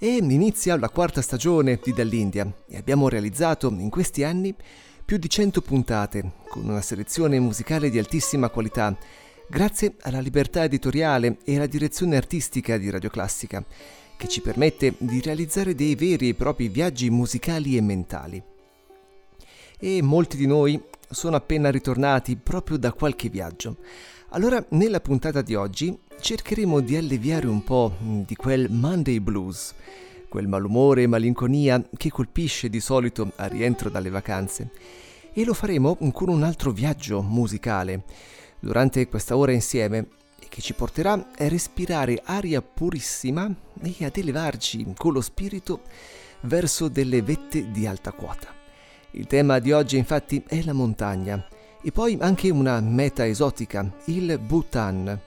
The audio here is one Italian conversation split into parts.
E inizia la quarta stagione di Dall'India e abbiamo realizzato in questi anni più di 100 puntate con una selezione musicale di altissima qualità, grazie alla libertà editoriale e alla direzione artistica di Radio Classica, che ci permette di realizzare dei veri e propri viaggi musicali e mentali e molti di noi sono appena ritornati proprio da qualche viaggio. Allora, nella puntata di oggi cercheremo di alleviare un po' di quel Monday blues, quel malumore e malinconia che colpisce di solito al rientro dalle vacanze. E lo faremo con un altro viaggio musicale durante questa ora insieme che ci porterà a respirare aria purissima e ad elevarci con lo spirito verso delle vette di alta quota. Il tema di oggi infatti è la montagna e poi anche una meta esotica, il Bhutan.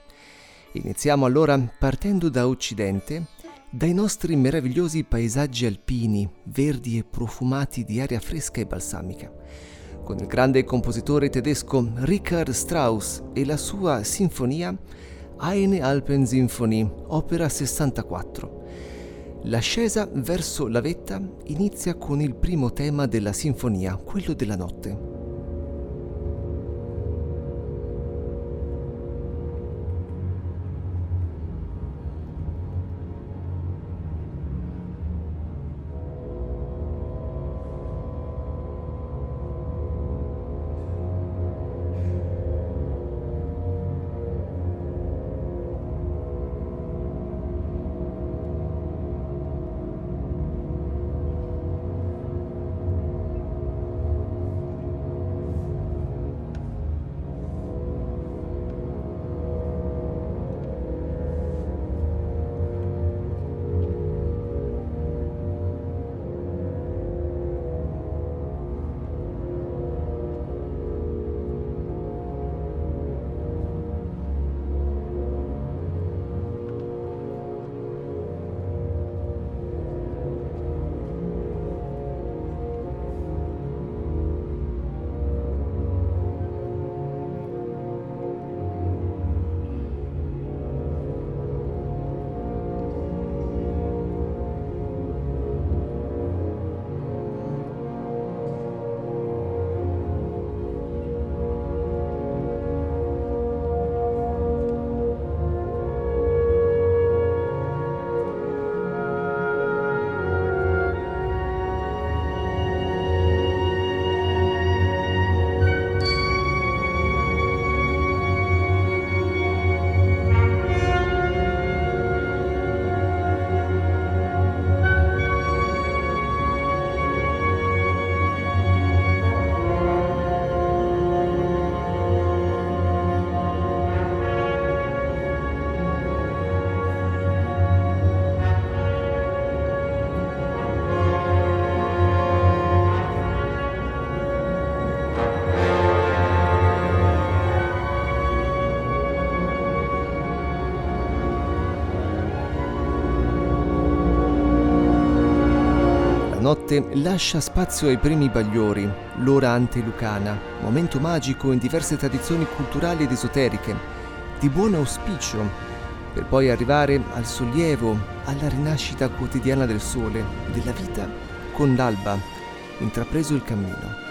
Iniziamo allora partendo da Occidente, dai nostri meravigliosi paesaggi alpini, verdi e profumati di aria fresca e balsamica, con il grande compositore tedesco Richard Strauss e la sua sinfonia Eine Alpensinfonie, opera 64. L'ascesa verso la vetta inizia con il primo tema della sinfonia, quello della notte. Notte lascia spazio ai primi bagliori, l'ora antelucana, momento magico in diverse tradizioni culturali ed esoteriche, di buon auspicio, per poi arrivare al sollievo, alla rinascita quotidiana del sole, della vita, con l'alba, intrapreso il cammino.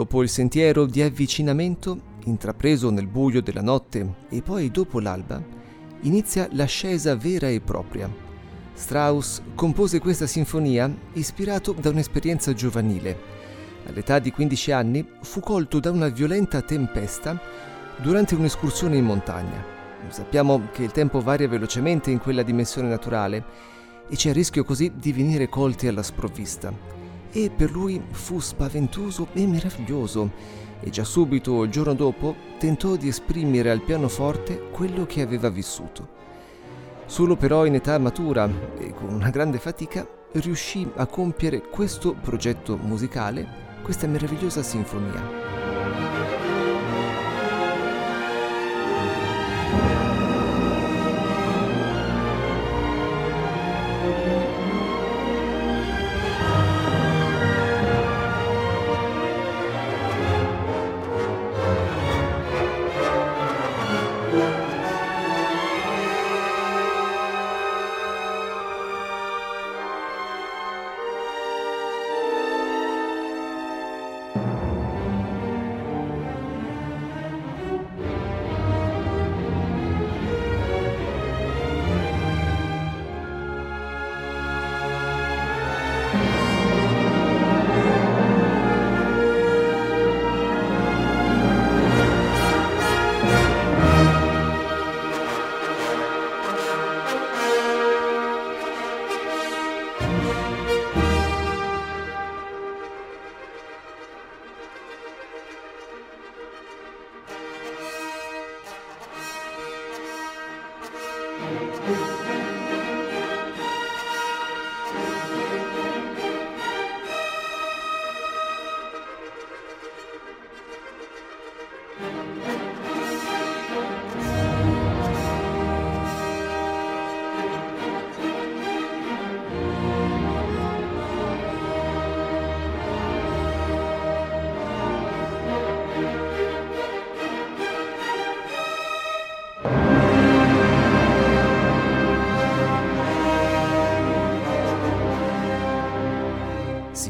Dopo il sentiero di avvicinamento, intrapreso nel buio della notte e poi dopo l'alba, inizia l'ascesa vera e propria. Strauss compose questa sinfonia ispirato da un'esperienza giovanile. All'età di 15 anni fu colto da una violenta tempesta durante un'escursione in montagna. Sappiamo che il tempo varia velocemente in quella dimensione naturale e c'è il rischio così di venire colti alla sprovvista e per lui fu spaventoso e meraviglioso e già subito il giorno dopo tentò di esprimere al pianoforte quello che aveva vissuto. Solo però in età matura e con una grande fatica riuscì a compiere questo progetto musicale, questa meravigliosa sinfonia.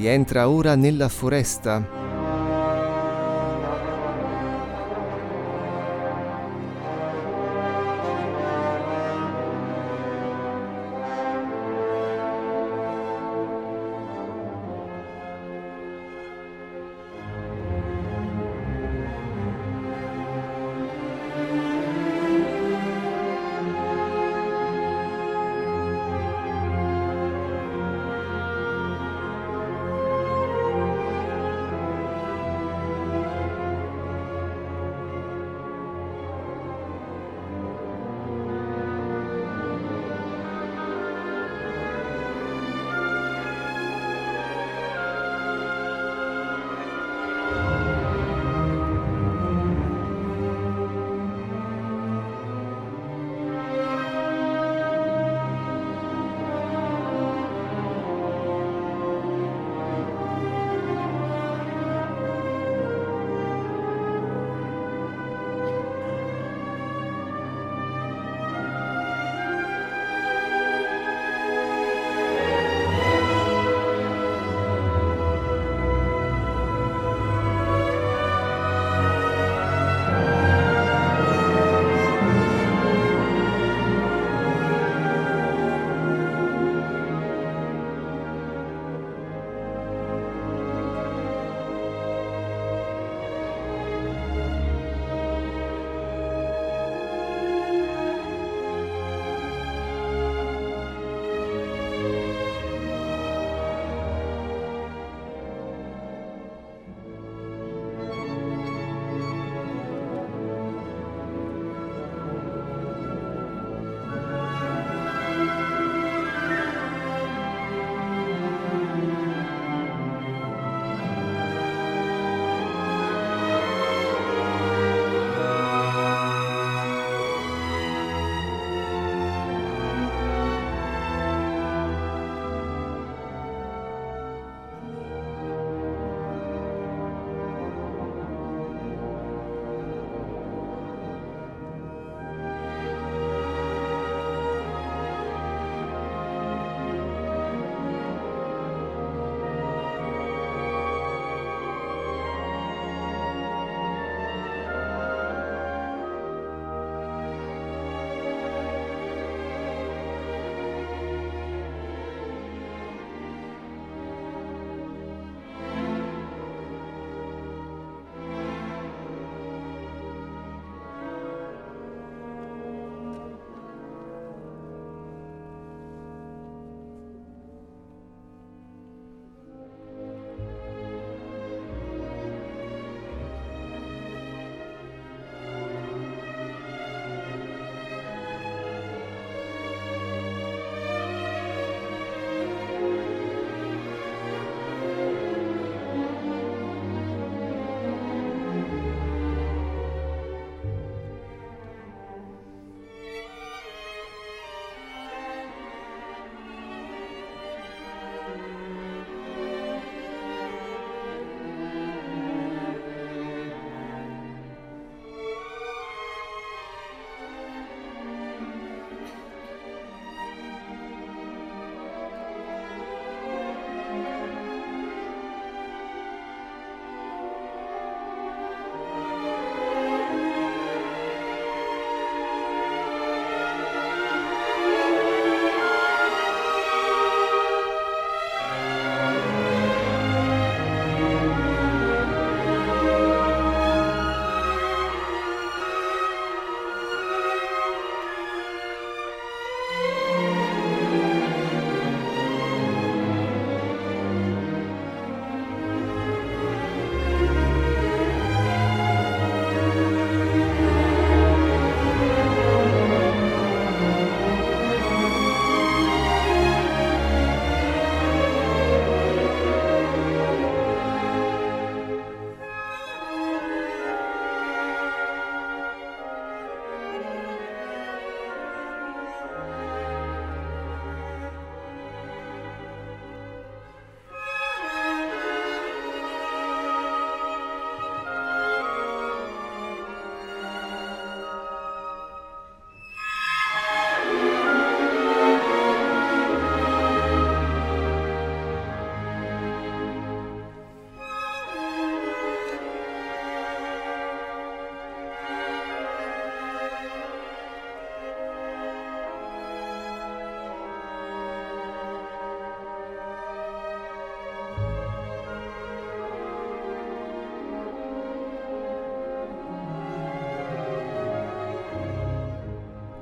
Si entra ora nella foresta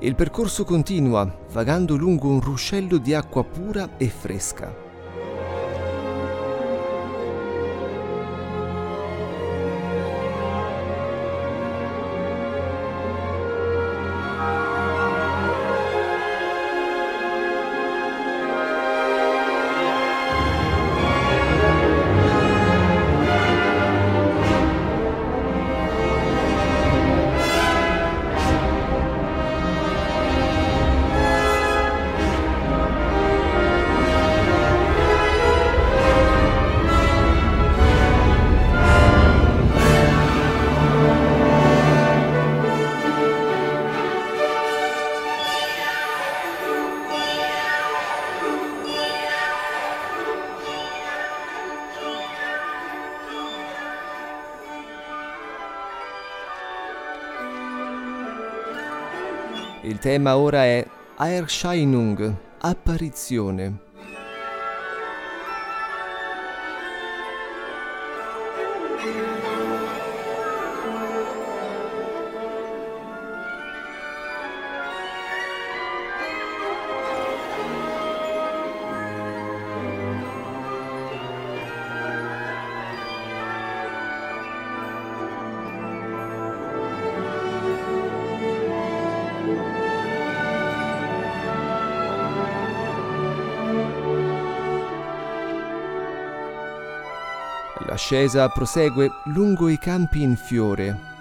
Il percorso continua, vagando lungo un ruscello di acqua pura e fresca. Il tema ora è Erscheinung, apparizione. L'ascesa prosegue lungo i campi in fiore.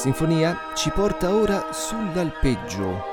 Sinfonia ci porta ora sull'alpeggio.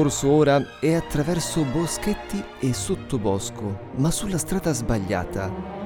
Percorso ora è attraverso boschetti e sottobosco, ma sulla strada sbagliata.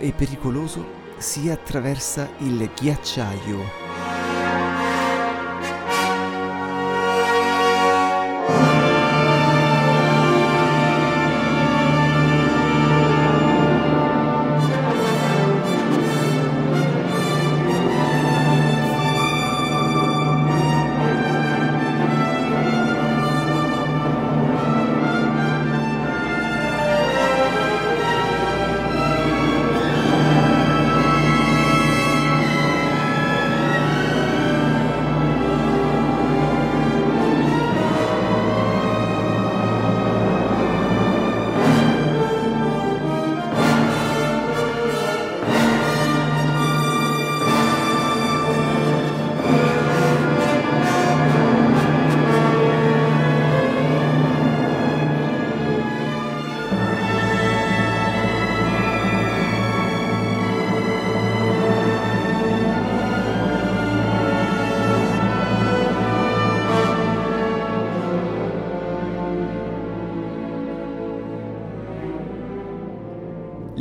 E pericoloso si attraversa il ghiacciaio.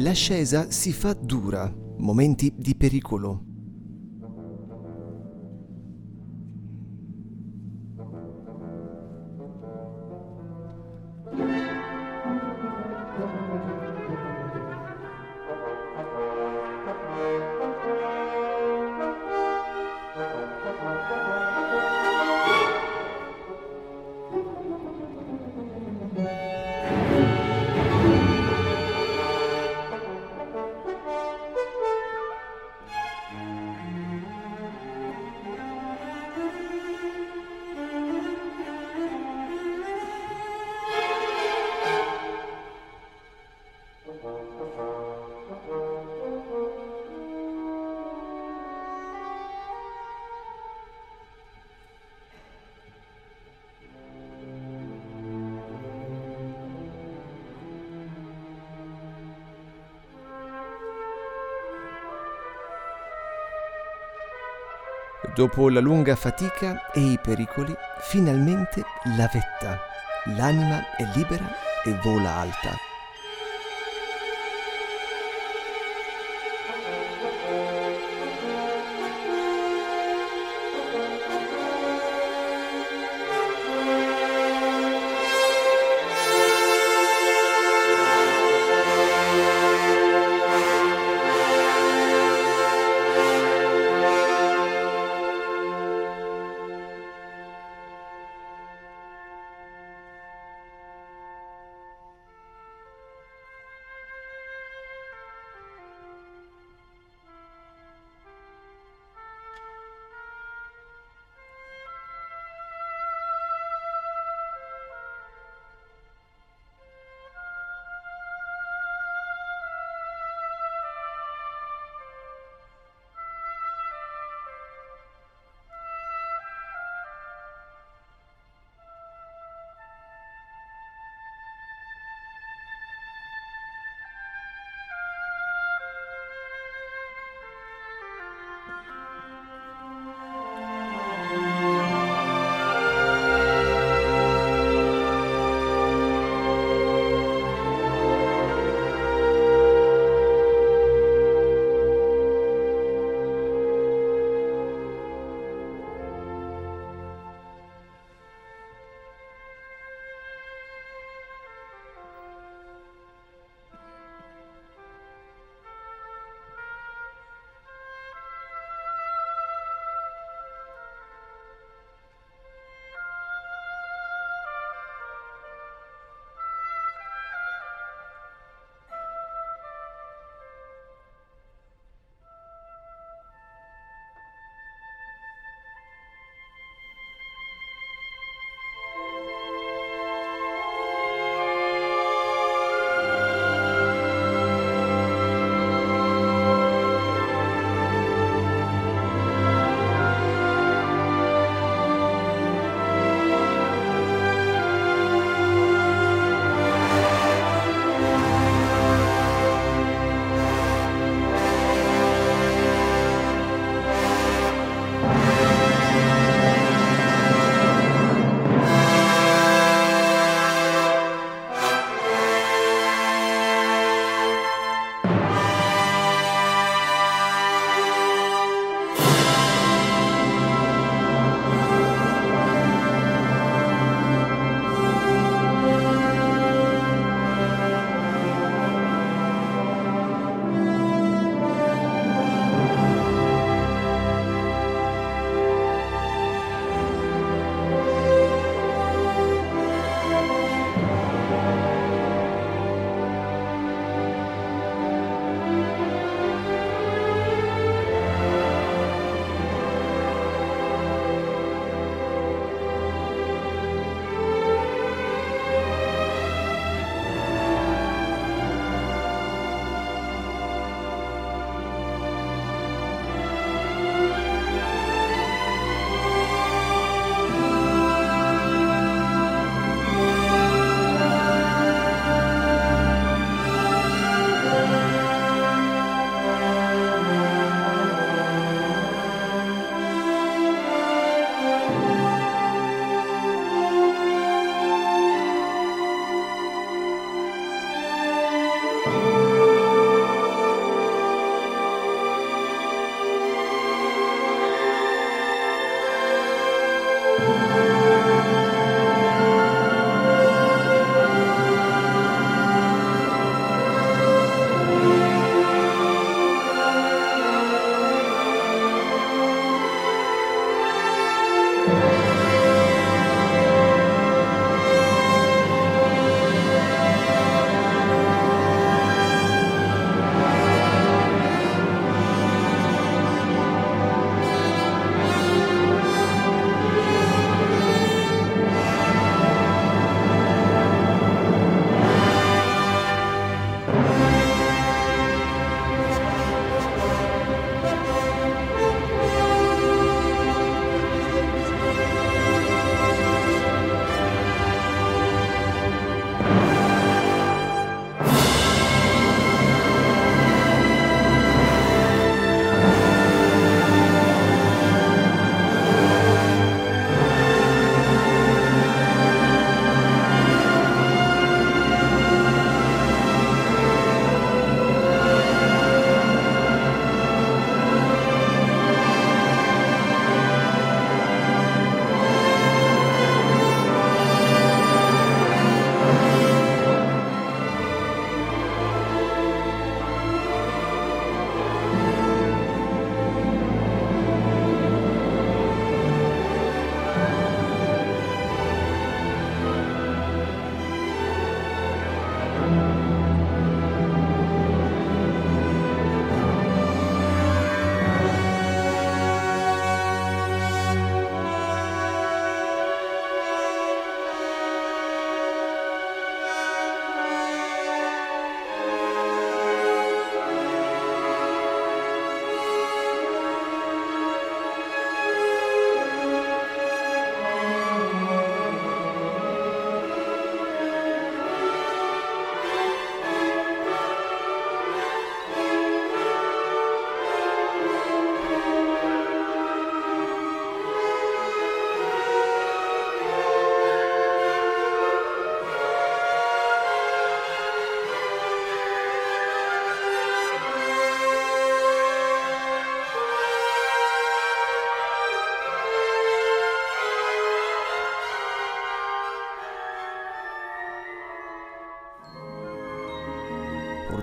L'ascesa si fa dura, momenti di pericolo. Dopo la lunga fatica e i pericoli, finalmente la vetta. L'anima è libera e vola alta.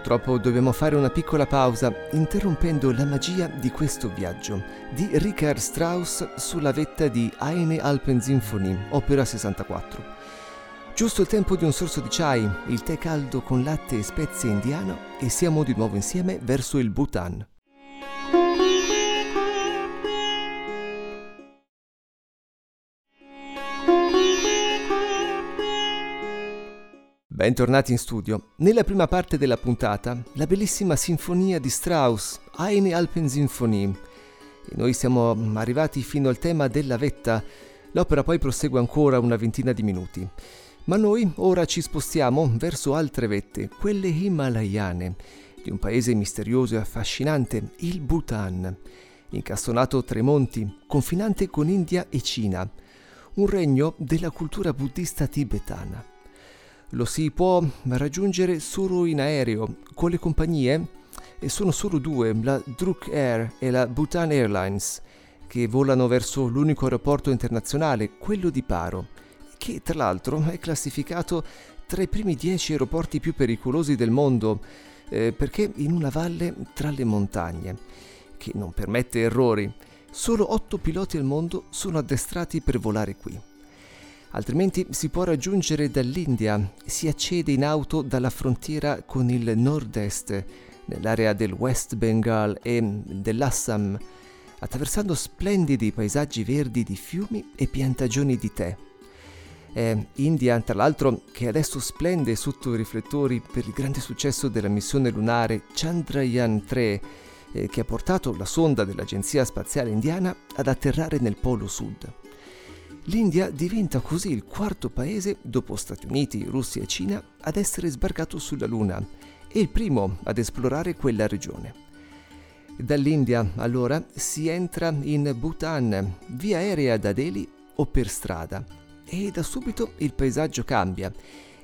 Purtroppo dobbiamo fare una piccola pausa, interrompendo la magia di questo viaggio di Richard Strauss sulla vetta di Eine Alpensinfonie, opera 64. Giusto il tempo di un sorso di chai, il tè caldo con latte e spezie indiano e siamo di nuovo insieme verso il Bhutan. Bentornati in studio. Nella prima parte della puntata, la bellissima sinfonia di Strauss, Eine Alpensinfonie. E noi siamo arrivati fino al tema della vetta. L'opera poi prosegue ancora una ventina di minuti. Ma noi ora ci spostiamo verso altre vette, quelle himalayane, di un paese misterioso e affascinante, il Bhutan, incastonato tra i monti, confinante con India e Cina, un regno della cultura buddista tibetana lo si può raggiungere solo in aereo con le compagnie e sono solo due, la Druk Air e la Bhutan Airlines, che volano verso l'unico aeroporto internazionale, quello di Paro, che tra l'altro è classificato tra i primi dieci aeroporti più pericolosi del mondo, eh, perché in una valle tra le montagne, che non permette errori. Solo otto piloti al mondo sono addestrati per volare qui altrimenti si può raggiungere dall'India, si accede in auto dalla frontiera con il nord-est, nell'area del West Bengal e dell'Assam, attraversando splendidi paesaggi verdi di fiumi e piantagioni di tè. È India, tra l'altro, che adesso splende sotto i riflettori per il grande successo della missione lunare Chandrayaan 3, eh, che ha portato la sonda dell'Agenzia Spaziale Indiana ad atterrare nel Polo Sud. L'India diventa così il quarto paese, dopo Stati Uniti, Russia e Cina, ad essere sbarcato sulla Luna e il primo ad esplorare quella regione. Dall'India, allora, si entra in Bhutan, via aerea da Delhi o per strada, e da subito il paesaggio cambia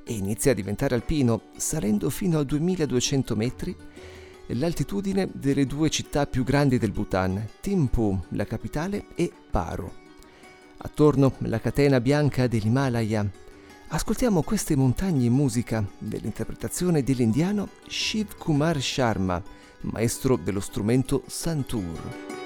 e inizia a diventare alpino, salendo fino a 2200 metri l'altitudine delle due città più grandi del Bhutan, Thimphu, la capitale, e Paro. Attorno la catena bianca dell'Himalaya. Ascoltiamo queste montagne in musica dell'interpretazione dell'indiano Shiv Kumar Sharma, maestro dello strumento Santur.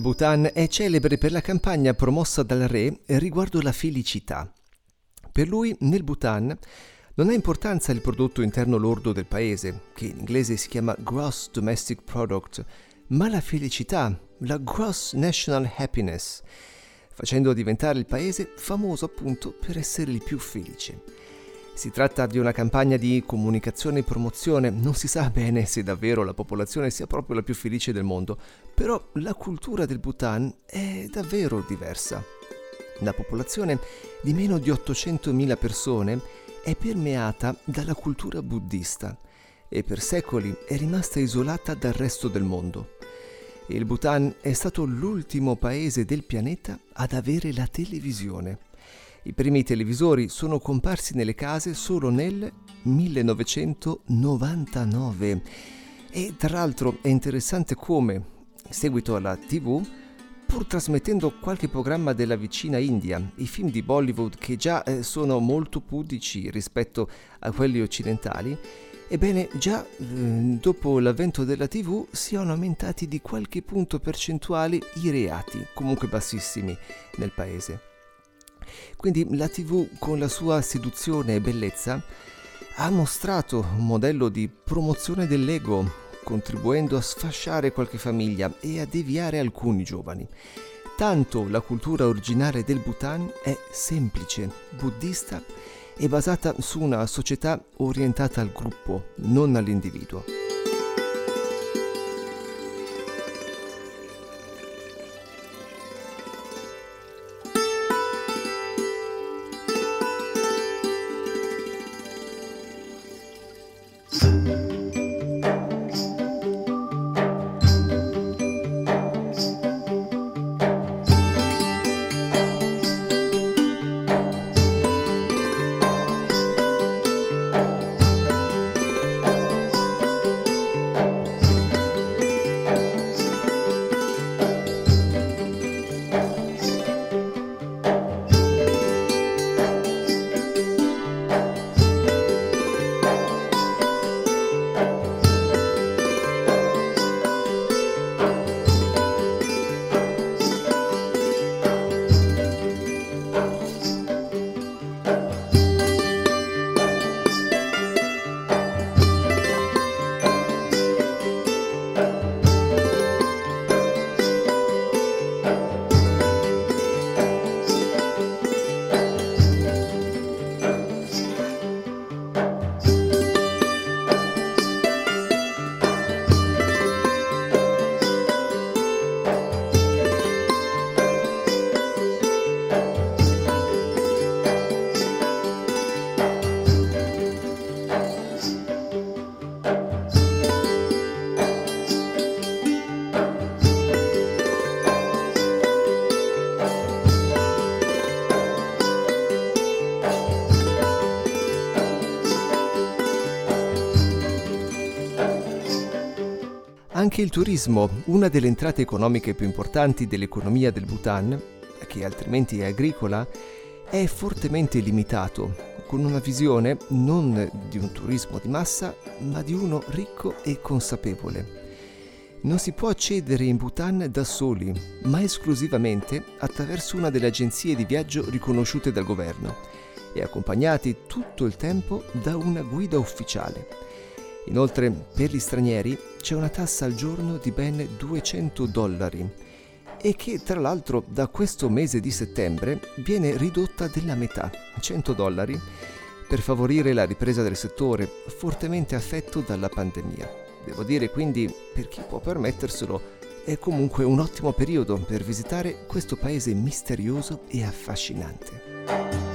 Il Bhutan è celebre per la campagna promossa dal re riguardo la felicità. Per lui, nel Bhutan, non ha importanza il prodotto interno lordo del paese, che in inglese si chiama Gross Domestic Product, ma la felicità, la Gross National Happiness, facendo diventare il paese famoso appunto per essere il più felice. Si tratta di una campagna di comunicazione e promozione, non si sa bene se davvero la popolazione sia proprio la più felice del mondo, però la cultura del Bhutan è davvero diversa. La popolazione di meno di 800.000 persone è permeata dalla cultura buddista e per secoli è rimasta isolata dal resto del mondo. Il Bhutan è stato l'ultimo paese del pianeta ad avere la televisione. I primi televisori sono comparsi nelle case solo nel 1999 e tra l'altro è interessante come, in seguito alla TV, pur trasmettendo qualche programma della vicina India, i film di Bollywood che già eh, sono molto pudici rispetto a quelli occidentali, ebbene già eh, dopo l'avvento della TV siano aumentati di qualche punto percentuale i reati, comunque bassissimi, nel paese. Quindi la TV con la sua seduzione e bellezza ha mostrato un modello di promozione dell'ego, contribuendo a sfasciare qualche famiglia e a deviare alcuni giovani. Tanto la cultura originale del Bhutan è semplice, buddista e basata su una società orientata al gruppo, non all'individuo. Anche il turismo, una delle entrate economiche più importanti dell'economia del Bhutan, che altrimenti è agricola, è fortemente limitato, con una visione non di un turismo di massa, ma di uno ricco e consapevole. Non si può accedere in Bhutan da soli, ma esclusivamente attraverso una delle agenzie di viaggio riconosciute dal governo e accompagnati tutto il tempo da una guida ufficiale. Inoltre, per gli stranieri c'è una tassa al giorno di ben 200 dollari e che tra l'altro da questo mese di settembre viene ridotta della metà, 100 dollari, per favorire la ripresa del settore fortemente affetto dalla pandemia. Devo dire quindi, per chi può permetterselo, è comunque un ottimo periodo per visitare questo paese misterioso e affascinante.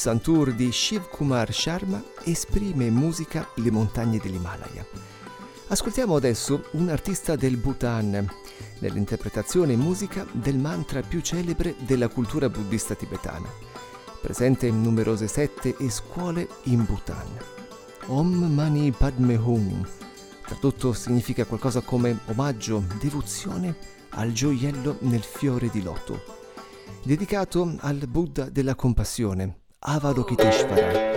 Santur di Shiv Kumar Sharma esprime musica le montagne dell'Himalaya. Ascoltiamo adesso un artista del Bhutan, nell'interpretazione in musica del mantra più celebre della cultura buddista tibetana, presente in numerose sette e scuole in Bhutan. Om Mani Padme Hum, tradotto significa qualcosa come omaggio, devozione al gioiello nel fiore di loto, dedicato al Buddha della compassione, Avalokiteshvara. buddismo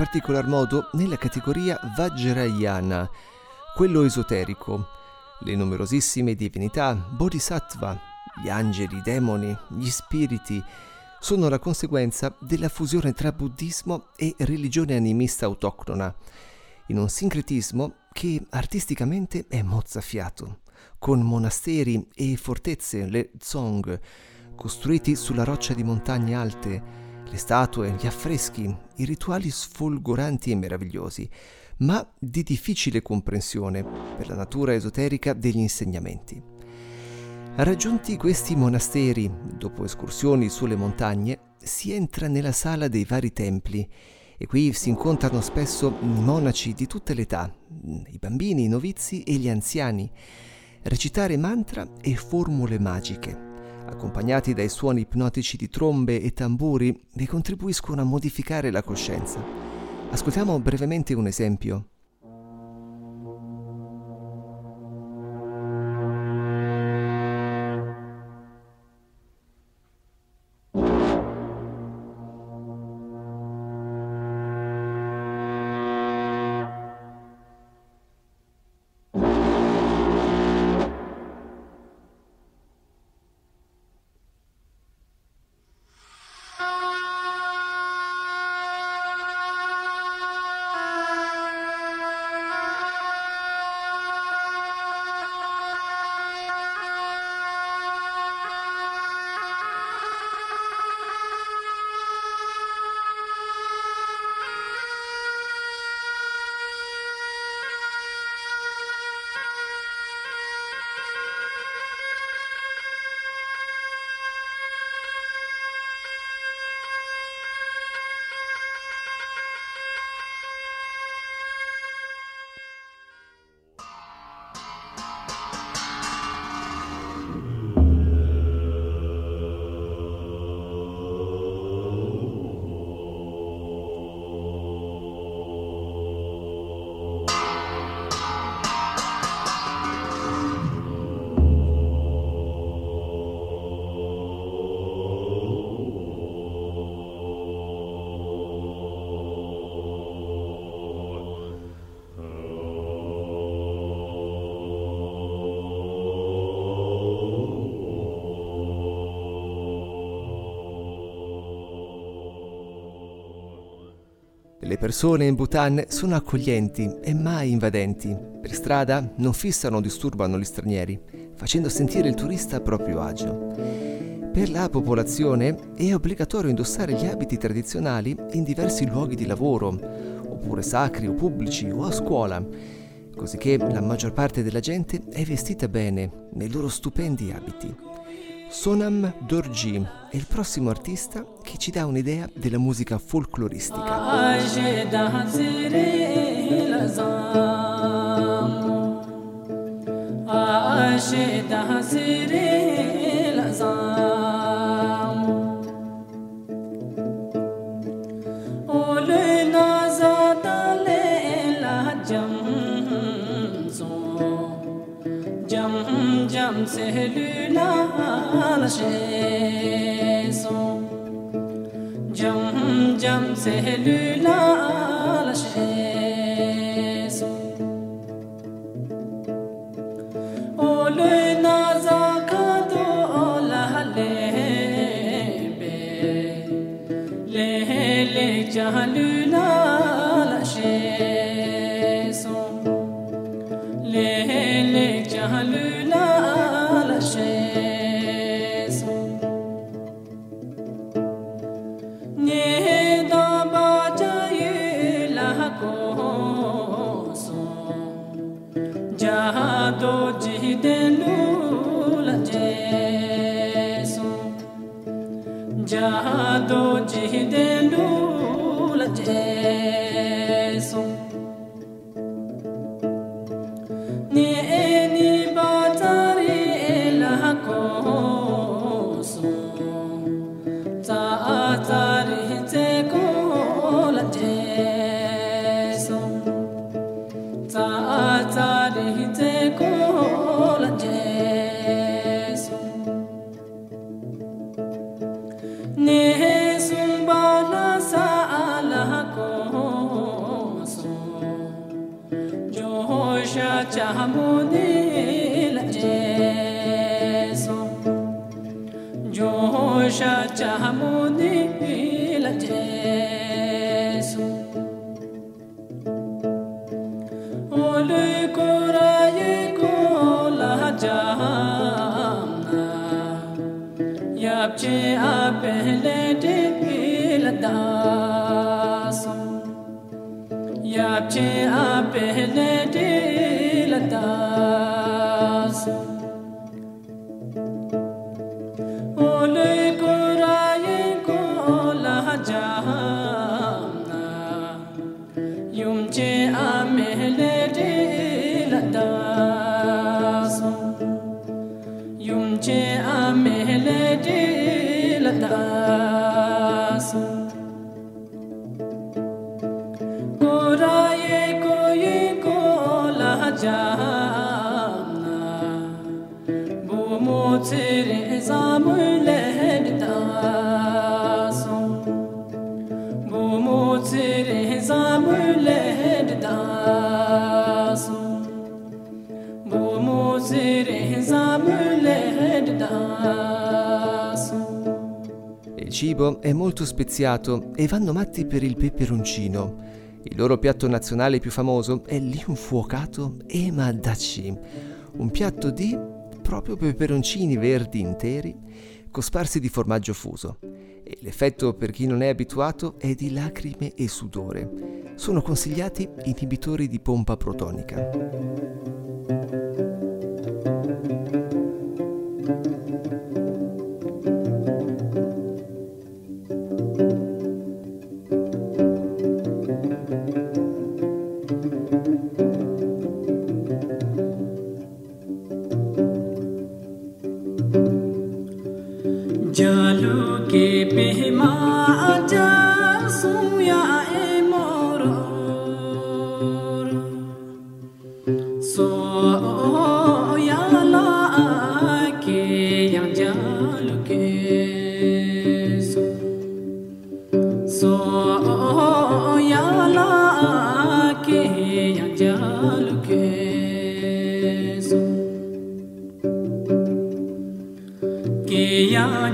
particolar modo nella categoria Vajrayana, quello esoterico. Le numerosissime divinità, bodhisattva, gli angeli, i demoni, gli spiriti, sono la conseguenza della fusione tra buddismo e religione animista autoctona, in un sincretismo che artisticamente è mozzafiato. con monasteri e fortezze, le Zong, costruiti sulla roccia di montagne alte, le statue, gli affreschi, i rituali sfolgoranti e meravigliosi, ma di difficile comprensione per la natura esoterica degli insegnamenti. Raggiunti questi monasteri, dopo escursioni sulle montagne, si entra nella sala dei vari templi e qui si incontrano spesso monaci di tutte le età, i bambini, i novizi e gli anziani, recitare mantra e formule magiche, accompagnati dai suoni ipnotici di trombe e tamburi che contribuiscono a modificare la coscienza. Ascoltiamo brevemente un esempio. Persone in Bhutan sono accoglienti e mai invadenti. Per strada non fissano o disturbano gli stranieri, facendo sentire il turista a proprio agio. Per la popolazione è obbligatorio indossare gli abiti tradizionali in diversi luoghi di lavoro, oppure sacri o pubblici o a scuola, cosicché la maggior parte della gente è vestita bene nei loro stupendi abiti. Sonam Dorji è il prossimo artista che ci dà un'idea della musica folcloristica. Jam jam se lu la la she so o cibo è molto speziato e vanno matti per il peperoncino. Il loro piatto nazionale più famoso è l'infuocato emadachi, un piatto di proprio peperoncini verdi interi cosparsi di formaggio fuso. E l'effetto per chi non è abituato è di lacrime e sudore. Sono consigliati inibitori di pompa protonica.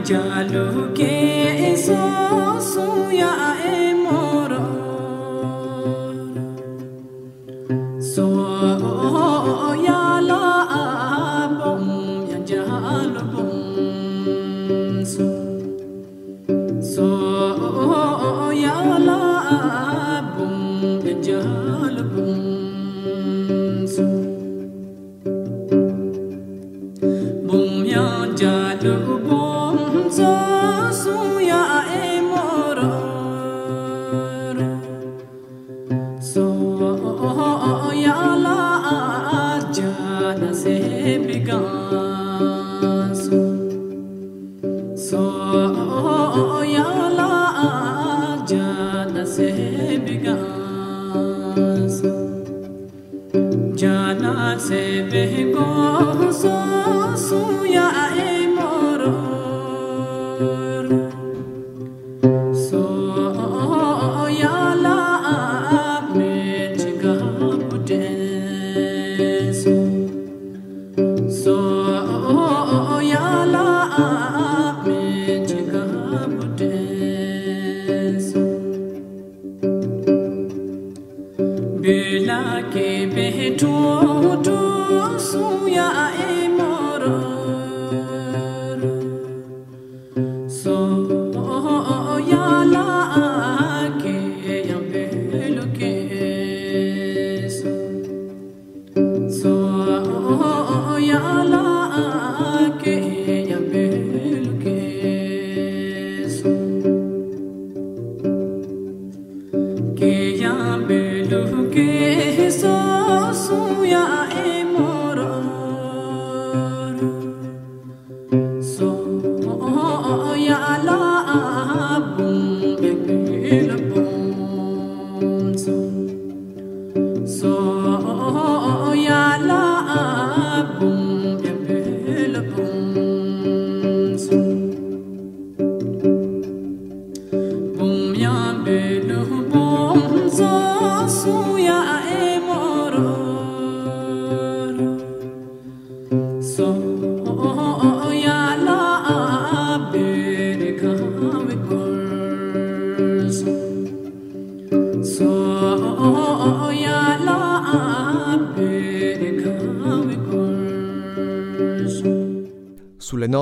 जालू के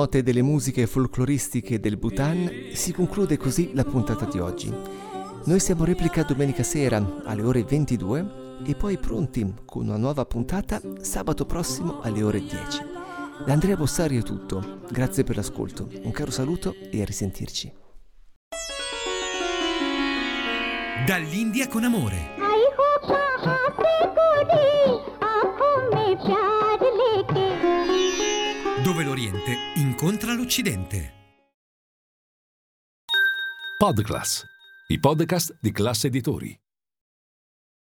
note delle musiche folcloristiche del Bhutan si conclude così la puntata di oggi. Noi siamo replica domenica sera alle ore 22 e poi pronti con una nuova puntata sabato prossimo alle ore 10. Da Andrea Bossari è tutto, grazie per l'ascolto, un caro saluto e a risentirci. Dall'India con amore. Incontra l'Occidente. Podclass, i podcast di classe editori.